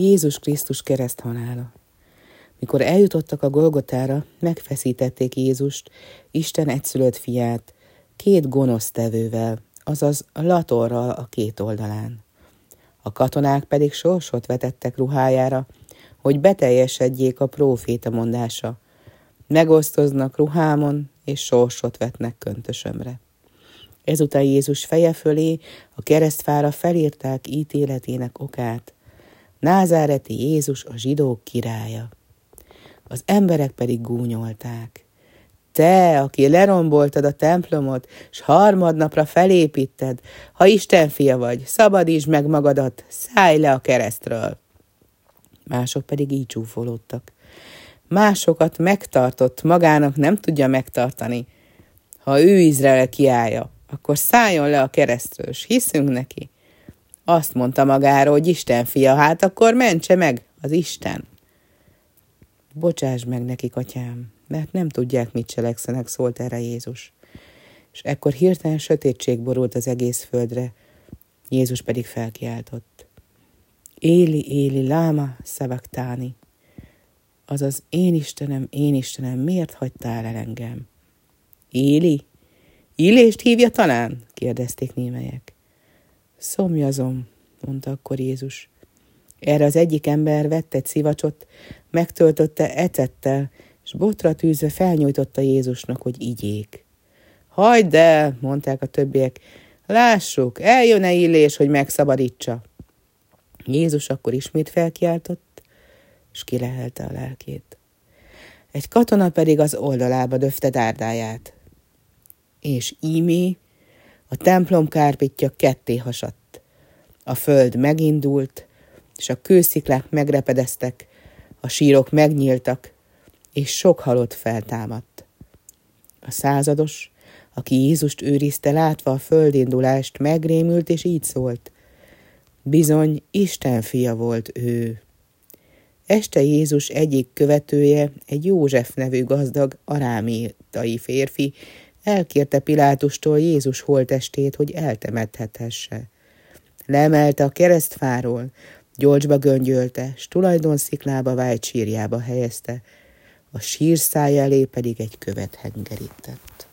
Jézus Krisztus kereszthalála. Mikor eljutottak a Golgotára, megfeszítették Jézust, Isten egyszülött fiát, két gonosz tevővel, azaz latorral a két oldalán. A katonák pedig sorsot vetettek ruhájára, hogy beteljesedjék a próféta mondása. Megosztoznak ruhámon, és sorsot vetnek köntösömre. Ezután Jézus feje fölé a keresztfára felírták ítéletének okát. Názáreti Jézus a zsidók királya. Az emberek pedig gúnyolták. Te, aki leromboltad a templomot, s harmadnapra felépíted, ha Isten fia vagy, szabadítsd meg magadat, szállj le a keresztről. Mások pedig így csúfolódtak. Másokat megtartott, magának nem tudja megtartani. Ha ő Izrael kiállja, akkor szálljon le a keresztről, s hiszünk neki. Azt mondta magáról, hogy Isten fia, hát akkor mentse meg az Isten. Bocsáss meg nekik, atyám, mert nem tudják, mit cselekszenek, szólt erre Jézus. És ekkor hirtelen sötétség borult az egész földre, Jézus pedig felkiáltott. Éli, éli, láma, szavaktáni. Azaz, én Istenem, én Istenem, miért hagytál el engem? Éli? Illést hívja talán? kérdezték némelyek. Szomjazom, mondta akkor Jézus. Erre az egyik ember vett egy szivacsot, megtöltötte ecettel, és botra tűzve felnyújtotta Jézusnak, hogy igyék. Hagyd el, mondták a többiek, lássuk, eljön-e illés, hogy megszabadítsa. Jézus akkor ismét felkiáltott, és kilehelte a lelkét. Egy katona pedig az oldalába döfte dárdáját. És ímé a templom kárpitja ketté hasadt. A föld megindult, és a kősziklák megrepedeztek, a sírok megnyíltak, és sok halott feltámadt. A százados, aki Jézust őrizte, látva a földindulást, megrémült, és így szólt. Bizony, Isten fia volt ő. Este Jézus egyik követője, egy József nevű gazdag, arámétai férfi, elkérte Pilátustól Jézus holtestét, hogy eltemethethesse. Leemelte a keresztfáról, gyolcsba göngyölte, s tulajdonsziklába vájt sírjába helyezte, a sír elé pedig egy követ hengerített.